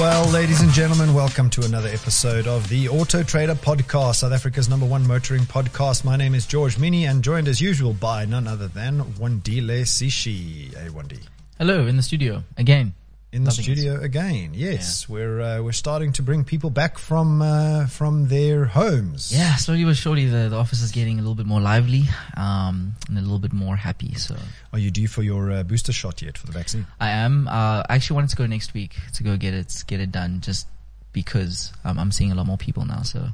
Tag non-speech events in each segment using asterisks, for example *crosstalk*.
Well, ladies and gentlemen, welcome to another episode of the Auto Trader Podcast, South Africa's number one motoring podcast. My name is George Mienie and joined as usual by none other than Wandile Sishi. Hey, Wandi. Hello, in the studio again. In the studio again. Yes, we're uh, we're starting to bring people back from uh, from their homes. Yeah, slowly but surely the, the office is getting a little bit more lively um, and a little bit more happy. So Are you due for your uh, booster shot yet for the vaccine? I am. Uh, I actually wanted to go next week to go get it get it done, just because um, I'm seeing a lot more people now. So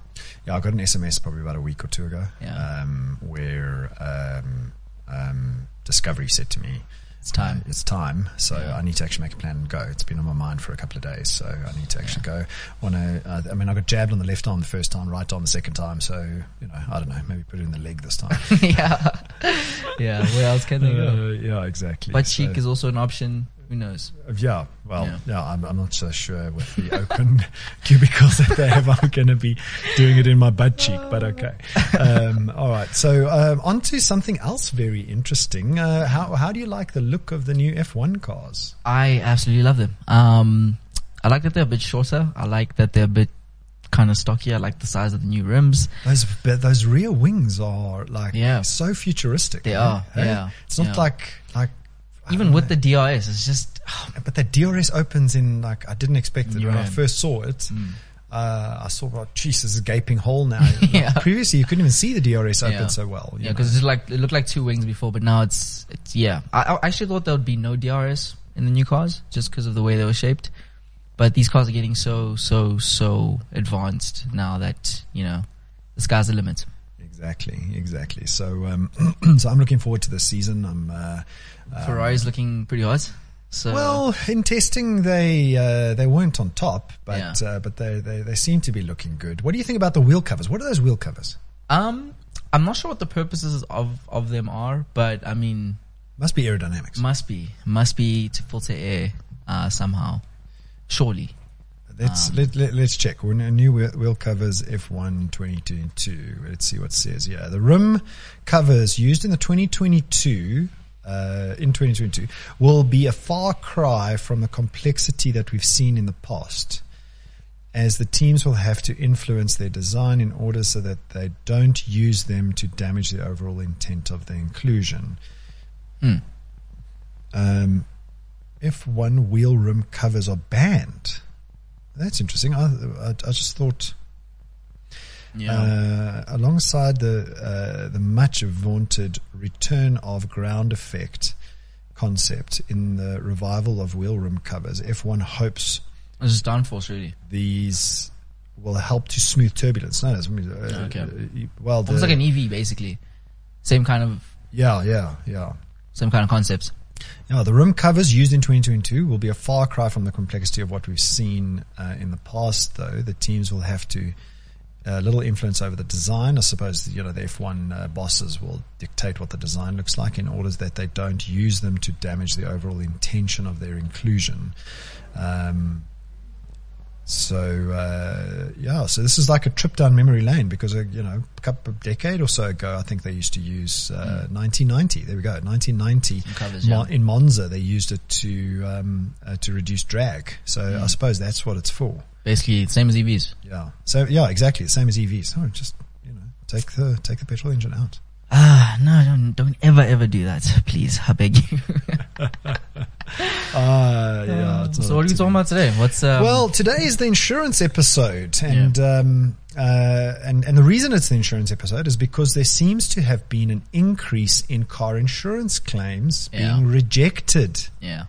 Yeah, I got an SMS probably about a week or two ago, Yeah. um, where um, um, Discovery said to me, it's time. It's time, so Yeah. I need to actually make a plan and go. It's been on my mind for a couple of days, so I need to actually go. Want to? Uh, I mean, I got jabbed on the left arm the first time, right arm the second time. So you know, I don't know. Maybe put it in the leg this time. *laughs* yeah, *laughs* yeah. Where else can they go? Uh, yeah, exactly. Butt So- cheek is also an option. Who knows? Yeah, well, Yeah. yeah, I'm, I'm not so sure with the *laughs* open *laughs* cubicles that they have. I'm going to be doing it in my butt cheek, but okay. Um, *laughs* all right, so um, on to something else very interesting. Uh, how how do you like the look of the new F1 cars? I absolutely love them. Um, I like that they're a bit shorter. I like that they're a bit kind of stocky. I like the size of the new rims. Those those rear wings are like Yeah. so futuristic. They man. are, Hey? yeah, It's not yeah. like like Even with know. the DRS, it's just but the DRS opens in like I didn't expect it when I first saw it. Mm. Uh, I saw, oh, geez, this is a gaping hole now. *laughs* Yeah. Previously, you couldn't even see the DRS open Yeah. so well. Yeah, because it's like it looked like two wings before, but now it's it's yeah. I, I actually thought there would be no DRS in the new cars just because of the way they were shaped. But these cars are getting so so so advanced now that you know the sky's the limit. Exactly, exactly. So, um, *clears throat* so I'm looking forward to this season. I'm, uh, um, looking pretty hot. So well, in testing, they uh, they weren't on top, but Yeah. uh, but they, they they seem to be looking good. What do you think about the wheel covers? What are those wheel covers? um, I'm not sure what the purposes of of them are, but I mean, Must be aerodynamics. must be must be to filter air uh, somehow, surely. Let's Um, let, let, let's check. We're a new wheel, wheel covers F1 2022. Let's see what it says Yeah, The rim covers used in the 2022 uh, in 2022 will be a far cry from the complexity that we've seen in the past. As the teams will have to influence their design in order so that they don't use them to damage the overall intent of the inclusion. Hmm. Um, F1 wheel rim covers are banned. That's interesting. I, I, I just thought, uh, alongside the uh, the much vaunted return of ground effect concept in the revival of wheel rim covers, F1 hopes It's just downforce, really. these will help to smooth turbulence. No, it's, uh, Okay. uh, well, the, Almost like an EV, basically. Same kind of yeah, yeah, yeah. same kind of concept. Yeah, the rim covers used in 2022 will be a far cry from the complexity of what we've seen uh, in the past, though. The teams will have to uh, little influence over the design. I suppose you know the F1 uh, bosses will dictate what the design looks like in order that they don't use them to damage the overall intention of their inclusion. Um, so uh, yeah, so this is like a trip down memory lane because uh, you know a couple of decade or so ago, I think they used to use uh, 1990. There we go, 1990 covers, yeah. in Monza. They used it to um, uh, to reduce drag. So Mm. I suppose that's what it's for. Basically, same as EVs. Yeah. So yeah, exactly the same as EVs. So just you know take the take the petrol engine out. Ah, no, don't, don't ever, ever do that, please. I beg you. *laughs* Ah, yeah. it's so, not what are we to talking about today? What's um, Well, today is the insurance episode, and um, uh, and and the reason it's the insurance episode is because there seems to have been an increase in car insurance claims Yeah. being rejected yeah,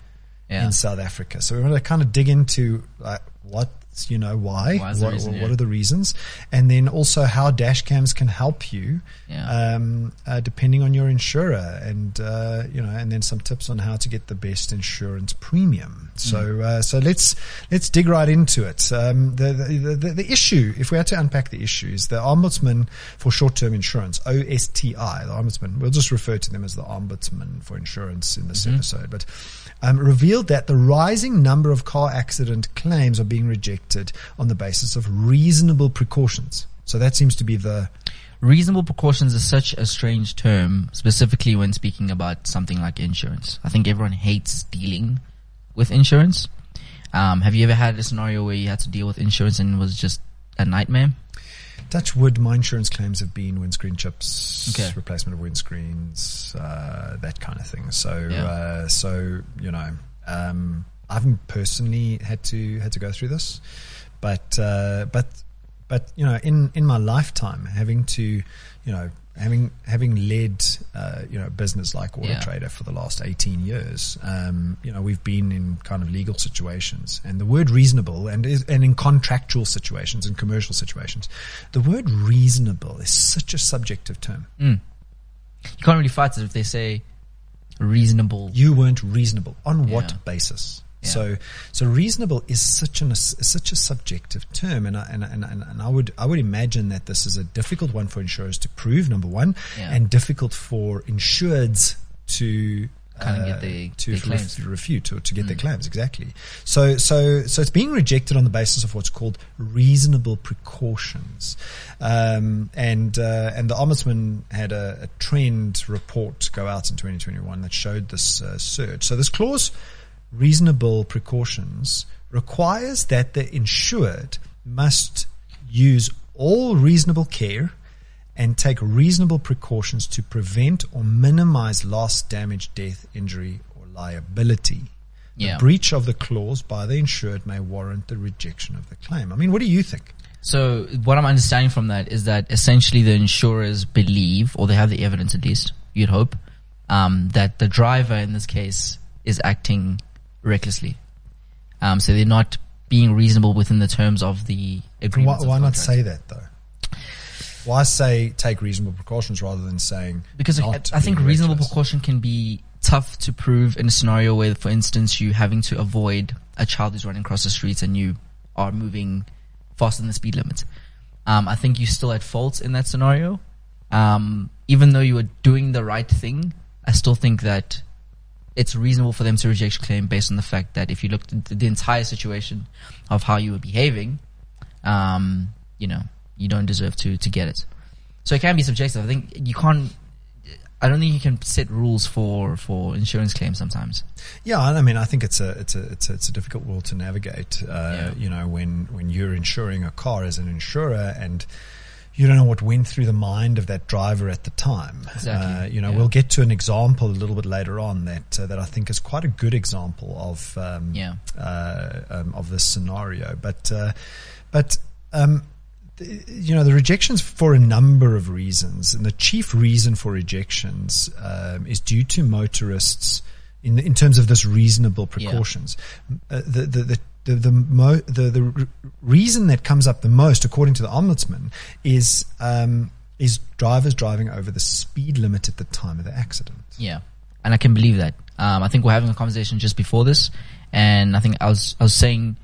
yeah, in South Africa. So we want to kind of dig into like what you know why, Why what, reason, what yeah. are the reasons, and then also how dash cams can help you, yeah. um, uh, depending on your insurer, and uh, you know, and then some tips on how to get the best insurance premium. So, uh, so let's let's dig right into it. Um, the, the, the the issue, if we had to unpack the issue, is the Ombudsman for Short-Term Insurance (OSTI). The Ombudsman, we'll just refer to them as the Ombudsman for Insurance in this episode, but um, revealed that the rising number of car accident claims are being rejected on the basis of reasonable precautions. So that seems to be the Reasonable precautions is such a strange term, specifically when speaking about something like insurance. I think everyone hates dealing with insurance. Um, have you ever had a scenario where you had to deal with insurance and it was just a nightmare? Touch wood, my insurance claims have been windscreen chips, Okay. replacement of windscreens, uh, that kind of thing. So, Yeah. uh, so you know, um, I haven't personally had to had to go through this, but uh, but but you know, in in my lifetime, having to, you know, having having led uh, you know a business like Auto Yeah. Trader for the last eighteen years, um, you know, we've been in kind of legal situations, and the word reasonable and is and in contractual situations and commercial situations, the word reasonable is such a subjective term. Mm. You can't really fight it if they say reasonable. You weren't reasonable on what basis? Yeah. So, so reasonable is such an is such a subjective term, and I, and, and and and I would I would imagine that this is a difficult one for insurers to prove. Number one, Yeah. and difficult for insureds to Kinda uh, get their- to their claims. refute or to get their claims exactly. So so so it's being rejected on the basis of what's called reasonable precautions, um, and uh, and the ombudsman had a, a trend report go out in 2021 that showed this uh, surge. So this clause, reasonable precautions, requires that the insured must use all reasonable care and take reasonable precautions to prevent or minimize loss, damage, death, injury, or liability. Yeah. The breach of the clause by the insured may warrant the rejection of the claim. I mean, what do you think? So what I'm understanding from that is that essentially the insurers believe, or they have the evidence at least, you'd hope, um, that the driver in this case is acting recklessly. Um, so they're not being reasonable within the terms of the Why, agreement. why not say that though? Why say take reasonable precautions rather than saying Because I, I think reasonable reckless? precaution can be tough to prove in a scenario where, for instance, you having to avoid a child who's running across the streets and you are moving faster than the speed limit. Um, I think you're still at fault in that scenario. Um, even though you were doing the right thing, I still think that it's reasonable for them to reject your claim based on the fact that if you looked at the entire situation of how you were behaving, um, you know, you don't deserve to, to get it. So it can be subjective. I think you can't, I don't think you can set rules for, for insurance claims sometimes. Yeah, I mean, I think it's a it's a it's a, it's a difficult world to navigate. Uh, Yeah. You know, when when you're insuring a car as an insurer and you don't know what went through the mind of that driver at the time. Exactly, Uh, you know, yeah. we'll get to an example a little bit later on that uh, that I think is quite a good example of um, Yeah. uh, um, of this scenario. But uh, but um, th- you know the rejections for a number of reasons, and the chief reason for rejections um, is due to motorists in in terms of this reasonable precautions. Uh, the the the the the, mo- the the reason that comes up the most, according to the ombudsman, is um, is drivers driving over the speed limit at the time of the accident. Yeah, and I can believe that. Um, I think we're having a conversation just before this, and I think I was I was saying,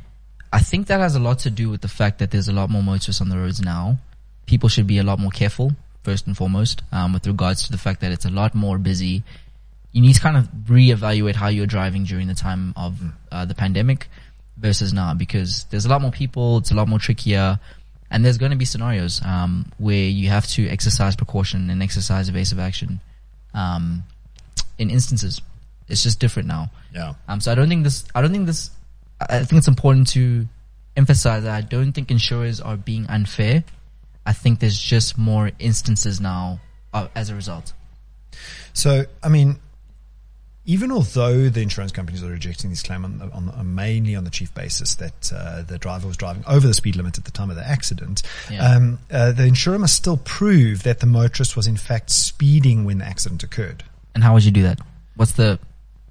I think that has a lot to do with the fact that there's a lot more motorists on the roads now. People should be a lot more careful first and foremost, um, with regards to the fact that it's a lot more busy. You need to kind of reevaluate how you're driving during the time of uh, the pandemic versus now, because there's a lot more people. It's a lot more trickier. And there's going to be scenarios um, where you have to exercise precaution and exercise evasive action um, in instances. It's just different now. Yeah. Um, so I don't think this. I don't think this. I I think it's important to emphasize that I don't think insurers are being unfair. I think there's just more instances now uh, as a result. So, I mean, even although the insurance companies are rejecting this claim on, the, on, the, mainly on the chief basis that uh, the driver was driving over the speed limit at the time of the accident, Yeah. um, uh, the insurer must still prove that the motorist was in fact speeding when the accident occurred. And how would you do that? What's the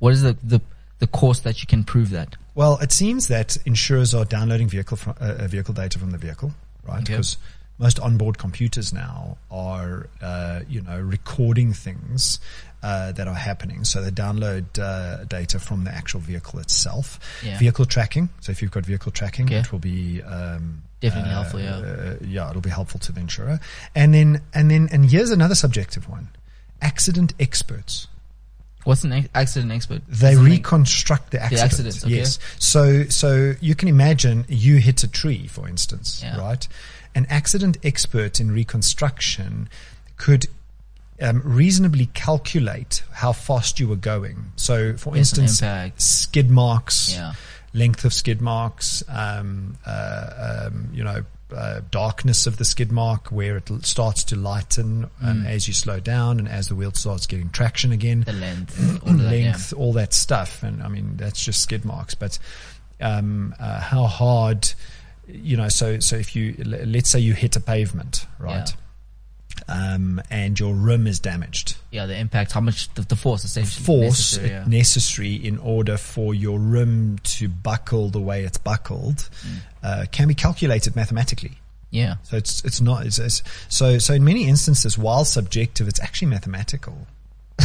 what is the the, the course that you can prove that? Well, it seems that insurers are downloading vehicle from, uh, uh, vehicle data from the vehicle, right? Okay. Because most onboard computers now are, uh, you know, recording things uh, that are happening. So they download uh, data from the actual vehicle itself. Yeah. Vehicle tracking. So if you've got vehicle tracking, Okay. it will be um, Definitely uh, helpful, yeah. uh, yeah, it'll be helpful to the insurer. And then, and then, and here's another subjective one: accident experts. What's an accident expert? They Isn't reconstruct the accident. accident, okay. Yes. So, so you can imagine you hit a tree, for instance, Yeah. right? An accident expert in reconstruction could um, reasonably calculate how fast you were going. So, for instance, skid marks, Yeah. length of skid marks, um, uh, um, you know, uh, darkness of the skid mark where it starts to lighten um, as you slow down and as the wheel starts getting traction again The length, all of that, yeah. length, all that stuff. And I mean, that's just skid marks. But um, uh, how hard, you know, so so if you l- let's say you hit a pavement, right, um, and your rim is damaged, Yeah, the impact, how much the, the force essentially force necessary, yeah. necessary in order for your rim to buckle the way it's buckled uh, can be calculated mathematically. yeah. So it's it's not it's, it's, so so in many instances, while subjective, it's actually mathematical. *laughs*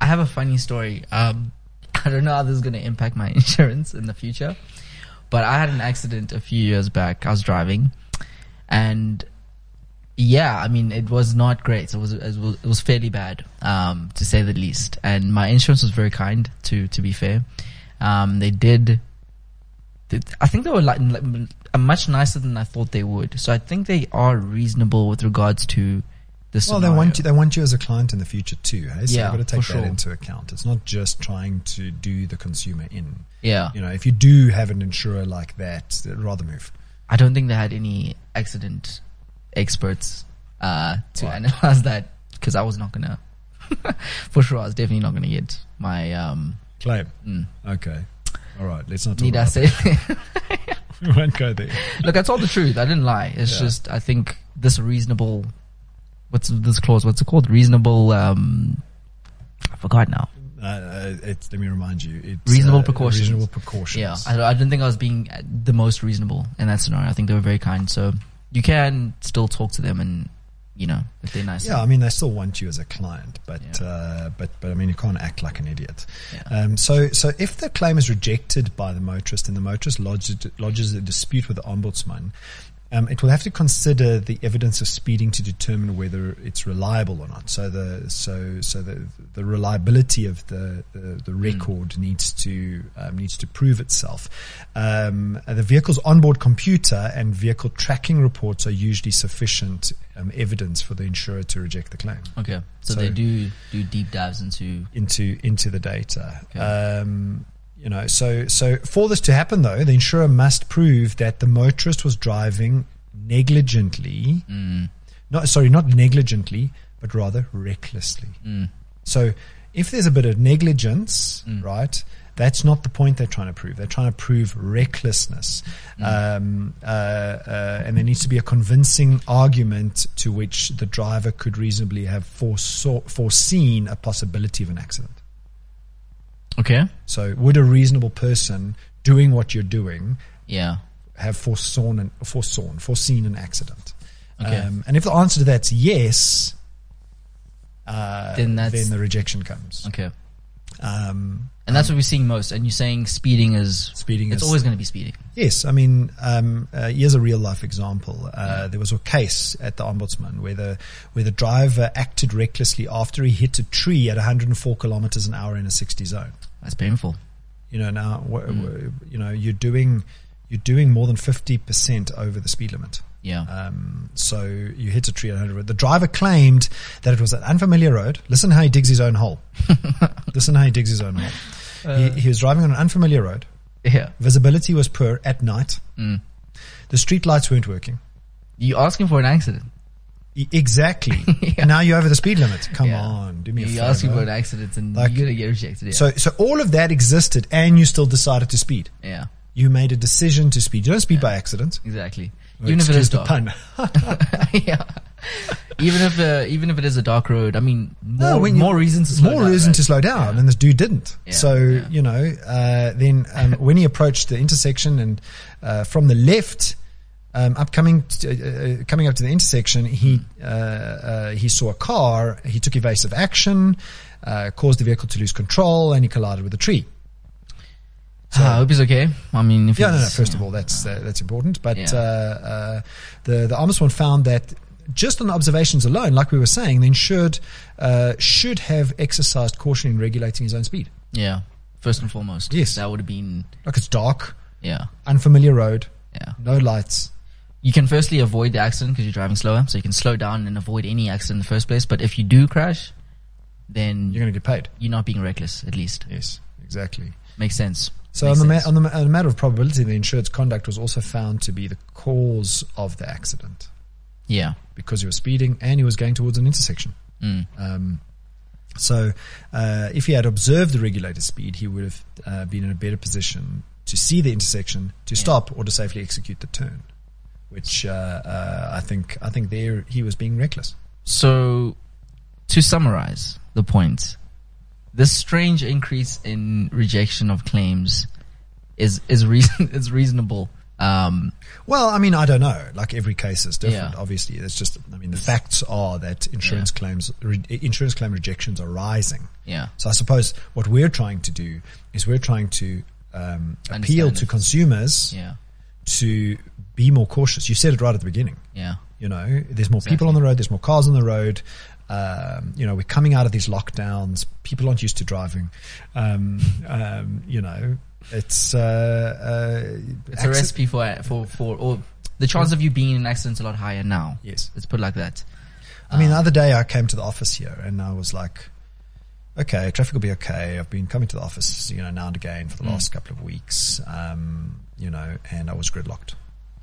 I have a funny story. Um, *laughs* I don't know how this is going to impact my *laughs* insurance in the future, but I had an accident a few years back. I was driving, and yeah, I mean, it was not great. It was it was, it was fairly bad, um, to say the least. And my insurance was very kind. To to be fair, um, they did. they- I think they were like, like much nicer than I thought they would. So I think they are reasonable with regards to. Well, they want you. They want you as a client in the future too. Hey? So Yeah, you've got to take that sure. into account. It's not just trying to do the consumer in. Yeah, You know, if you do have an insurer like that, rather move. I don't think they had any accident experts uh, to Right. analyze that because I was not gonna. *laughs* For sure, I was definitely not gonna get my. Um, Claim. mm, Okay. All right. Let's not talk need I say? that. *laughs* *laughs* We won't go there. Look, I told the truth. I didn't lie. It's Yeah. just I think this reasonable. What's this clause? What's it called? Reasonable. Um, I forgot now. Uh, uh, it's, let me remind you. It's, Reasonable uh, precautions. Reasonable precautions. Yeah, I, I didn't think I was being the most reasonable in that scenario. I think they were very kind. So you can still talk to them, and you know if they're nice. Yeah, I mean, they still want you as a client, but Yeah. uh, but but I mean, you can't act like an idiot. Yeah. Um, so so if the claim is rejected by the motorist and the motorist lodges, lodges a dispute with the ombudsman, um, it will have to consider the evidence of speeding to determine whether it's reliable or not. So the so so the the reliability of the the, the record needs to um, needs to prove itself. Um, the vehicle's onboard computer and vehicle tracking reports are usually sufficient um, evidence for the insurer to reject the claim Okay, so, So- they do do deep dives into. into into the data. Okay. You know, so so for this to happen, though, the insurer must prove that the motorist was driving negligently. Mm, Not sorry, not negligently, but rather recklessly. mm, So if there's a bit of negligence, Mm. right, that's not the point they're trying to prove. They're trying to prove recklessness. Mm. Um, uh, uh, and there needs to be a convincing argument to which the driver could reasonably have foresaw, foreseen a possibility of an accident. Okay. So would a reasonable person doing what you're doing Yeah. have foresawn an, foresawn, foreseen an accident? Okay. Um, and if the answer to that's yes, uh, Then that's- the rejection comes. Okay. Um, And that's what we're seeing most. And you're saying speeding is speeding it's is always going to be speeding. yes. I mean, um, uh, here's a real life example. Uh, There was a case at the ombudsman where the where the driver acted recklessly after he hit a tree at 104 kilometers an hour in a 60 zone. That's painful. You know now, wh- Mm. wh- you know you're doing you're doing more than 50 percent over the speed limit. Yeah. Um, so you hit a tree at 100. The driver claimed that it was an unfamiliar road. Listen how he digs his own hole. *laughs* Listen how he digs his own hole. Uh. he, he was driving on an unfamiliar road. yeah. Visibility was poor at night. Mm. The street lights weren't working. You asking for an accident? Exactly. *laughs* Yeah. Now you're over the speed limit. Come Yeah. on, do me a You're favor. asking for an accident and Like- you're going to get rejected. Yeah. So, so all of that existed, and you still decided to speed. yeah. You made a decision to speed. You don't speed by accident. Exactly. Well, Even if it excuse dark. pun. *laughs* *laughs* yeah. Even if uh, even if it is a dark road, I mean, more, No, when more reason to slow more down, reason right? to slow down, Yeah. and this dude didn't. Yeah, so yeah. you know, uh, then um, when he approached the intersection and uh, from the left, um, upcoming t- uh, uh, coming up to the intersection, he uh, uh, he saw a car. He took evasive action, uh, caused the vehicle to lose control, and he collided with a tree. Ah, I hope he's okay. I mean, if Yeah, no, no. First of all, that's uh, that's important. But Yeah. uh, uh, the the ombudsman found that just on the observations alone, like we were saying, the insured uh, should have exercised caution in regulating his own speed. yeah, first and foremost, Yes. that would have been Like it's dark, yeah, unfamiliar road, yeah. no lights. You can firstly avoid the accident because you're driving slower, so you can slow down and avoid any accident in the first place. But if you do crash, then You're going to get paid. you're not being reckless. At least Yes, exactly. makes sense. So Makes on the, ma- on the on the matter of probability, the insured's conduct was also found to be the cause of the accident Yeah. because he was speeding and he was going towards an intersection. Mm. Um, so, uh, if he had observed the regulated speed, he would have uh, been in a better position to see the intersection, to Yeah. stop, or to safely execute the turn. Which uh, uh, I think I think there he was being reckless. So, to summarize the point, this strange increase in rejection of claims is is reason *laughs* is reasonable. Um, Well, I mean, I don't know. Like every case is different. Yeah. Obviously, it's just. I mean, the facts are that insurance claims, re- insurance claim rejections are rising. yeah, So I suppose what we're trying to do is we're trying to um, appeal to consumers yeah, to be more cautious. You said it right at the beginning. yeah, You know, there's more people on the road. There's more cars on the road. Um, you know, we're coming out of these lockdowns. People aren't used to driving. Um, um, you know, it's uh, uh, it's a recipe for for for or the chance of you being in an accident's a lot higher now. Yes. Let's put it like that. I mean, the other day I came to the office here and I was like, okay, traffic will be okay. I've been coming to the office, you know, now and again for the Mm. last couple of weeks, um, you know, and I was gridlocked.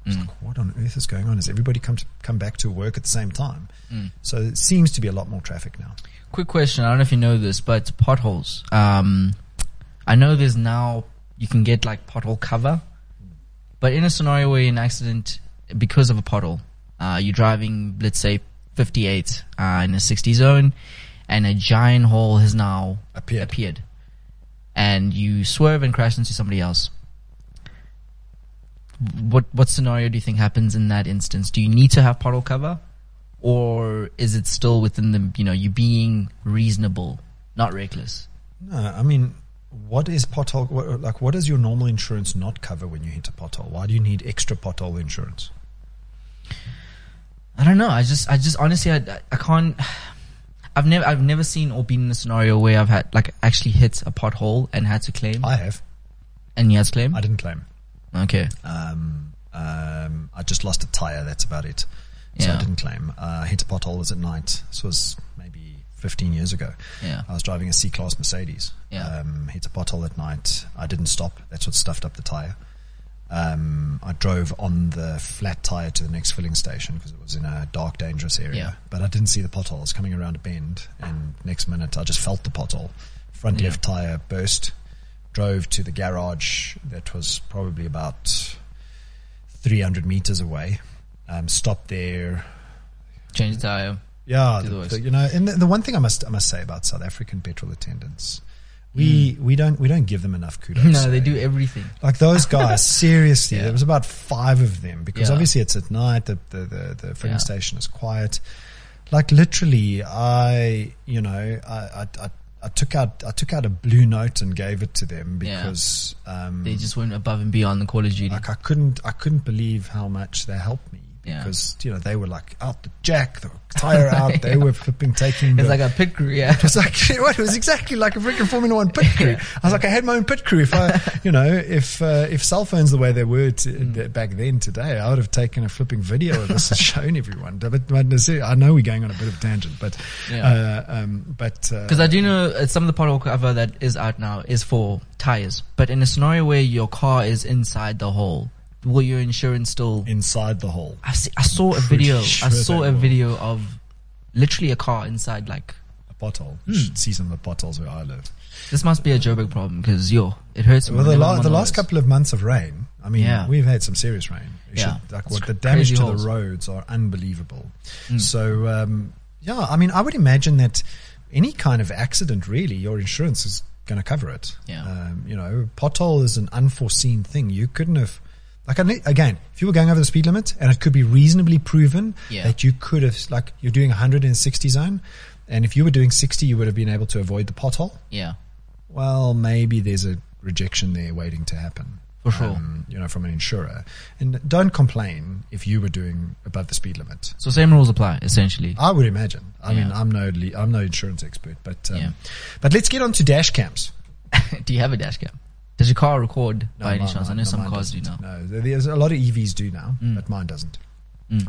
Mm. like, what on earth is going on? Has everybody come to come back to work at the same time? Mm. So it seems to be a lot more traffic now. Quick question. I don't know if you know this, but potholes. Um, I know there's now you can get like pothole cover, but in a scenario where you're in an accident because of a pothole, uh, you're driving, let's say 58 uh, in a 60 zone, and a giant hole has now Appeared. appeared, and you swerve and crash into somebody else. What what scenario do you think happens in that instance? Do you need to have pothole cover, or is it still within the you know you being reasonable, not reckless? No, I mean, what is pothole? What, like, what does your normal insurance not cover when you hit a pothole? Why do you need extra pothole insurance? I don't know. I just I just honestly I, I can't. I've never I've never seen or been in a scenario where I've had like actually hit a pothole and had to claim. I have. and you had to claim. I didn't claim. Okay. Um, um, I just lost a tire. That's about it. So I didn't claim. Uh, I hit a pothole. Was at night. This was maybe 15 years ago. Yeah. I was driving a C-Class Mercedes. Yeah. Um, hit a pothole at night. I didn't stop. That's what stuffed up the tire. Um, I drove on the flat tire to the next filling station because it was in a dark, dangerous area. Yeah. But I didn't see the potholes coming around a bend. And next minute, I just felt the pothole. Front Yeah. left tire burst. Drove to the garage that was probably about 300 meters away. Um, stopped there. Change the tire. Yeah, the the, you know, and the, the one thing I must I must say about South African petrol attendants, we we don't we don't give them enough kudos. *laughs* No, they eh? do everything. Like those guys, *laughs* seriously, Yeah. there was about five of them because Yeah. obviously it's at night. The the the, the filling Yeah. station is quiet. Like literally, I you know I, I I I took out I took out a blue note and gave it to them Yeah. because um, They just went above and beyond the Call of Duty. like I couldn't I couldn't believe how much they helped me Yeah. because you know they were like out the jack, the tire *laughs* out. They were flipping taking. It's the, like a pit crew, yeah. it was like what? *laughs* It was exactly like a freaking Formula One pit *laughs* crew. I was like, I had my own pit crew. If I, you know, if uh, if cell phones the way they were to, Mm. back then today, I would have taken a flipping video of this and shown everyone. But, but I know we're going on a bit of a tangent, but Yeah. uh, um, but uh, Because I do know uh, some of the pothole cover that is out now is for tires. But in a scenario where your car is inside the hole, will your insurance still? inside the hole. I, see, I saw a video. *laughs* sure I saw a will. video of literally a car inside. Like A pothole. Hmm. You should see some of the potholes where I live. this must be a Joburg problem because yo, it hurts. Well, the, la- the last couple of months of rain, I mean, Yeah. we've had some serious rain. You Yeah. should- like what the damage to holes. the roads are unbelievable. Mm. So, um, yeah, I mean, I would imagine that any kind of accident, really, your insurance is going to cover it. Yeah. Um, you know, pothole is an unforeseen thing. You couldn't have, like, again, if you were going over the speed limit and it could be reasonably proven Yeah. that you could have, like, you're doing 160 zone, and if you were doing 60, you would have been able to avoid the pothole Yeah, well, maybe there's a rejection there waiting to happen. For sure. Um, you know, from an insurer. And don't complain if you were doing above the speed limit. so same rules apply essentially. I would imagine. I mean, I'm no I'm no insurance expert, but um, Yeah. but let's get on to dash cams. *laughs* do you have a dash cam? Does your car record No, by any mine- chance? I know no, some cars do now. No, there's a lot of EVs do now, Mm. but mine doesn't.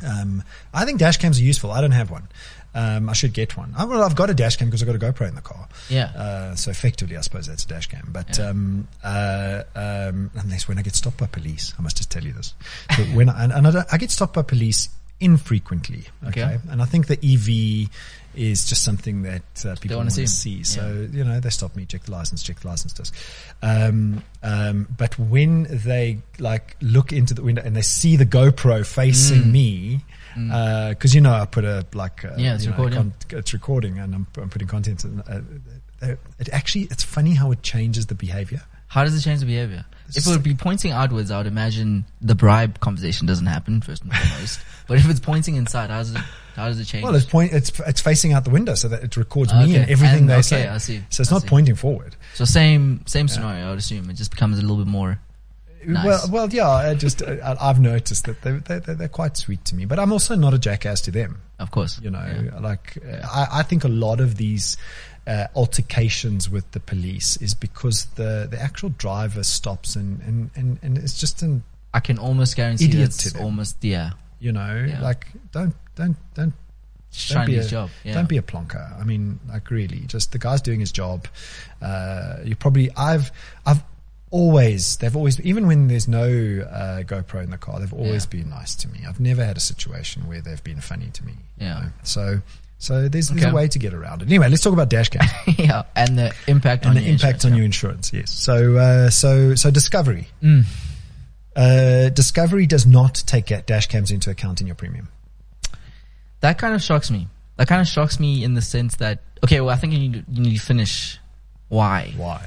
Um, I think dash cams are useful. I don't have one. Um, I should get one. I, well, I've got a dash cam because I've got a GoPro in the car. Yeah. Uh, so effectively, I suppose that's a dash cam. But Yeah. um, uh, um, unless when I get stopped by police, I must just tell you this. So when I, and, and I, I get stopped by police infrequently. Okay? Okay. and I think the EV is just something that uh, people wanna see. see. So you know, they stop me, check the license, check the license disc. Um, um, but when they like look into the window and they see the GoPro facing Mm. me. Because you know I put a like uh, Yeah, it's you know, recording. it's recording and I'm, I'm putting content. In, uh, uh, it actually it's funny how it changes the behavior. How does it change the behavior? If it would be pointing outwards, I would imagine the bribe conversation doesn't happen first and foremost. *laughs* but if it's pointing inside, how does it how does it change? Well, it's point it's it's facing out the window so that it records me Okay. and everything And- they okay, say. I see. So it's I not see. pointing forward. so same same scenario. I would assume it just becomes a little bit more. Nice. Well, well, yeah. I just I, I've noticed that they they they they're quite sweet to me, but I'm also not a jackass to them. Of course, You know, Yeah. like I, I think a lot of these uh, altercations with the police is because the the actual driver stops and and and, and it's just an I can almost guarantee Idiot that's to them. almost yeah. you know Yeah. like don't don't don't Don't be a- job. Yeah. Don't be a plonker. I mean, like really, just the guy's doing his job. Uh, you probably, I've, I've always, they've always, even when there's no uh, GoPro in the car, they've always Yeah. been nice to me. I've never had a situation where they've been funny to me. you Yeah. know. So, so there's, there's a way to get around it. Anyway, let's talk about dash cams *laughs* yeah, and the impact and on the your impact on insurance, your insurance. Yes. So, uh, so, so Discovery. Mm. Uh, Discovery does not take dash cams into account in your premium. That kind of shocks me. That kind of shocks me in the sense that okay, well, I think you need to, you need to finish why. why.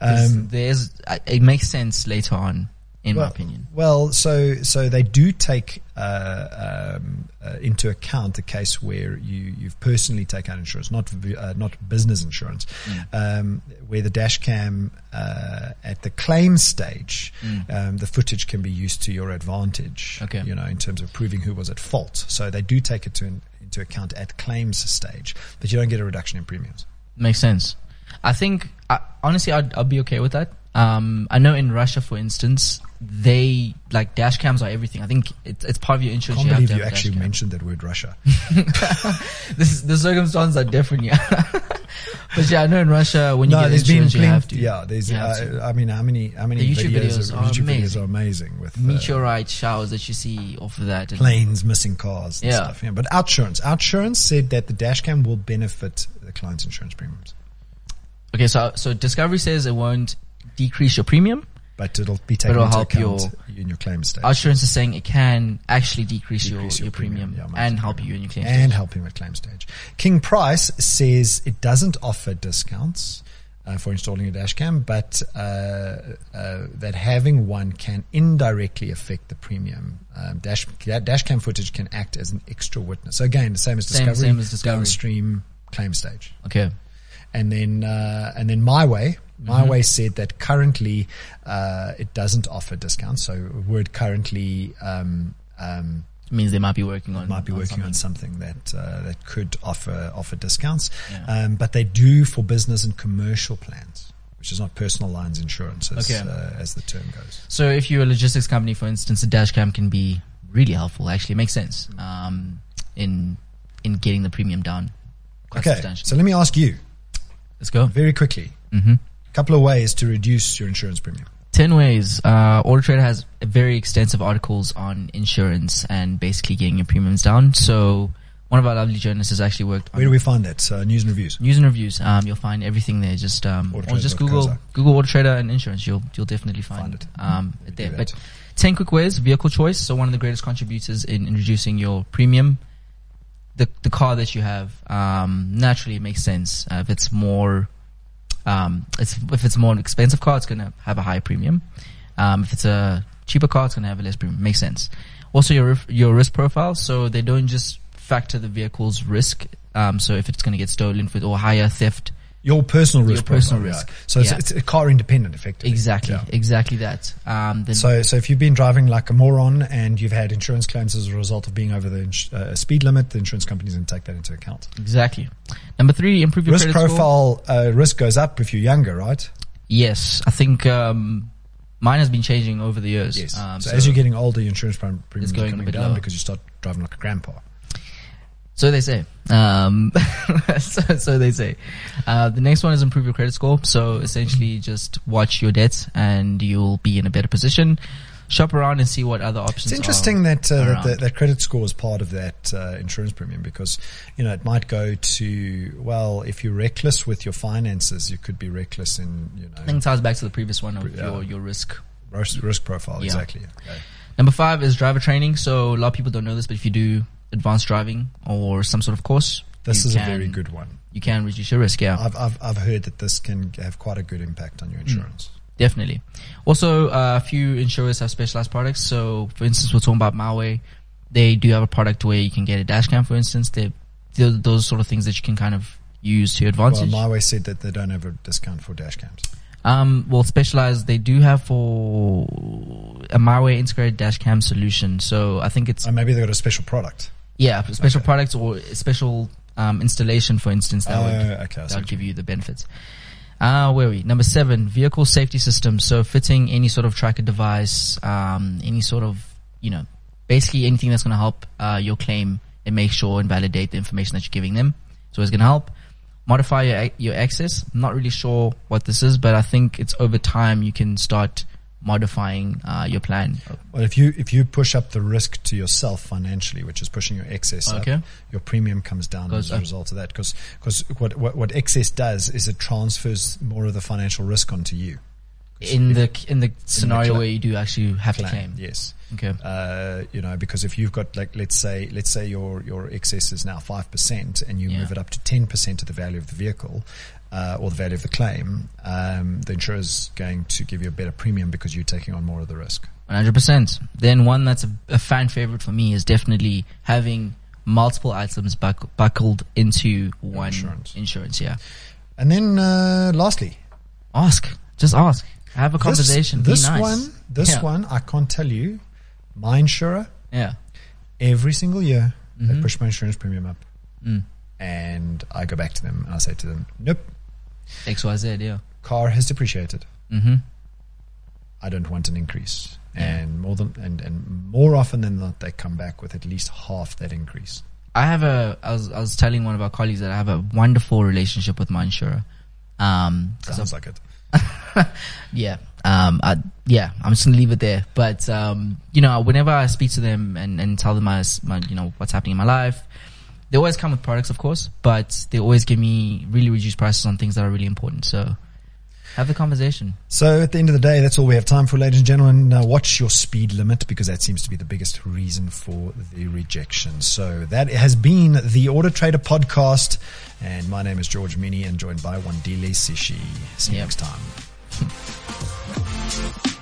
Um, there's uh, it makes sense later on, in well, my opinion. Well, so so they do take uh, um, uh, into account the case where you you've personally taken out insurance, not uh, not business insurance, Mm. um, where the dash cam uh, at the claim stage, um, the footage can be used to your advantage. Mm. Okay. you know, in terms of proving who was at fault. So they do take it to, into account at claims stage, but you don't get a reduction in premiums. Makes sense. I think I, honestly, I'd, I'd be okay with that. Um, I know in Russia, for instance, they like dash cams are everything. I think it's, it's part of your insurance. I insurance. can't you believe you have a dash actually mentioned that word Russia. *laughs* This the circumstances are different, yeah. *laughs* but yeah, I know in Russia when you no, get there's been insurance, you have to. Yeah, there's. You have to. Uh, I mean, how many how many The YouTube videos, videos are YouTube videos amazing. are amazing with uh, Meteorite showers that you see off of that. and- planes missing cars and Yeah. stuff. Yeah, but Outsurance, Outsurance said that the dash cam will benefit the client's insurance premiums, Okay, so so Discovery says it won't decrease your premium. but it'll be taken it'll into help account in your claim stage Insurance is saying it can actually decrease, Decrease your, your your premium, premium, yeah, and help your you in your claim. and stage. helping with claim stage. King Price says it doesn't offer discounts. Uh, for installing a dashcam, but uh, uh, that having one can indirectly affect the premium. Um, dash that dashcam footage can act as an extra witness. So again, the same as Same- Discovery, same as Discovery. downstream claim stage. Okay. And then uh, and then MiWay my Mm-hmm. way said that currently uh, it doesn't offer discounts so word currently um, um, means they might be working on might be working on something. something that uh, that could offer offer discounts Yeah. um, but they do for business and commercial plans which is not personal lines insurance as, Okay. uh, as the term goes So if you're a logistics company, for instance, a dash cam can be really helpful. Actually, it makes sense um, in in getting the premium down. Quite okay substantially. so let me ask you Let's go. very quickly hmm a couple of ways to reduce your insurance premium 10 ways. Uh, Auto Trader has very extensive articles on insurance and basically getting your premiums down. So one of our lovely journalists has actually worked where do we find that uh, news and reviews news and reviews. Um, you'll find everything there. Just um, or just Google Google Auto Trader and insurance. You'll you'll definitely find, Find it. Um, there. But ten quick ways. Vehicle choice. So one of the greatest contributors in, in reducing your premium. The the car that you have um, naturally makes sense. Uh, if it's more, um, it's, if it's more expensive car, it's going to have a higher premium. Um, if it's a cheaper car, it's going to have a less premium. Makes sense. Also, your your risk profile. So they don't just factor the vehicle's risk. Um, so if it's going to get stolen or higher theft, Your personal risk. Your personal risk. So it's, Yeah. it's a car independent, effectively. exactly, Yeah. exactly that. Um, then So, so if you've been driving like a moron and you've had insurance claims as a result of being over the ins- uh, speed limit, the insurance company's going to take that into account. exactly. Number three, improve your Risk profile uh, risk goes up if you're younger, right? Yes, I think um, Mine has been changing over the years. Yes. Um, so, as you're getting older, your insurance prim- premiums going are a coming bit down lower. because you start driving like a grandpa. So they say. Um, *laughs* so, so they say. Uh, the next one is improve your credit score. So essentially, just watch your debts, and you'll be in a better position. Shop around and see what other options. It's interesting that, uh, that, that credit score is part of that uh, insurance premium because you know it might go to well if you're reckless with your finances you could be reckless in you I think know it ties back to the previous one of your your risk. risk, risk profile Yeah. exactly. Okay. Number five is driver training. So a lot of people don't know this, but if you do advanced driving or some sort of course, This is a very good one. You can reduce your risk. Yeah. I've, I've I've heard that this can have quite a good impact on your insurance. Definitely. Also, uh, a few insurers have specialized products. So, for instance, we're talking about MiWay. They do have a product where you can get a dash cam, for instance. They, they're those sort of things that you can kind of use to your Well, advantage. MiWay said that they don't have a discount for dash cams. um, well, specialized, they do have for a MiWay integrated dash cam solution. So I think it's, Oh, maybe they've got a special product. Yeah, special Okay. products or special, um, installation, for instance, that Oh, would okay. That would give you the benefits. Uh, where are we? Number seven, vehicle safety system. So fitting any sort of tracker device, um, any sort of, you know, basically anything that's going to help, uh, your claim and make sure and validate the information that you're giving them. So it's going to help. Modify your, your access. I'm not really sure what this is, but I think it's over time you can start modifying, uh, your plan. Well, if you if you push up the risk to yourself financially, which is pushing your excess Okay. up, your premium comes down Goes as a result of that. Because what, what what excess does is it transfers more of the financial risk onto you. In the, in the scenario cla- where you do actually have to Claim, claim. yes. Okay. Uh, you know, because if you've got like, let's say, let's say your your excess is now five percent, and you Yeah. move it up to ten percent of the value of the vehicle, uh, or the value of the claim, um, the is going to give you a better premium because you're taking on more of the risk. 100%. Then one that's a, a fan favorite for me is definitely having multiple items buck, buckled into one Insurance. insurance. Yeah. And then, uh, lastly, Ask. Just ask. Have a this- conversation. This, Be nice. one, this Yeah. one, I can't tell you. My insurer Yeah. every single year they Mhm. push my insurance premium up, Mm. and I go back to them and I say to them, "Nope, XYZ. Yeah. car has depreciated. Mm-hmm. I don't want an increase." Yeah. And more than and, and more often than not, they come back with at least half that increase. I have a, I was, I was telling one of our colleagues that I have a wonderful relationship with my insurer. Um, Sounds like it. *laughs* Yeah. Um, I, yeah, I'm just gonna leave it there. But, um, you know, whenever I speak to them and, and tell them my, my, you know, what's happening in my life, they always come with products, of course, but they always give me really reduced prices on things that are really important. So have the conversation. So at the end of the day, that's all we have time for, ladies and gentlemen. Watch your speed limit because that seems to be the biggest reason for the rejection. So that has been the Auto Trader podcast, and my name is George Mienie, and joined by Wandile Sishi. See you yep. next time. *laughs*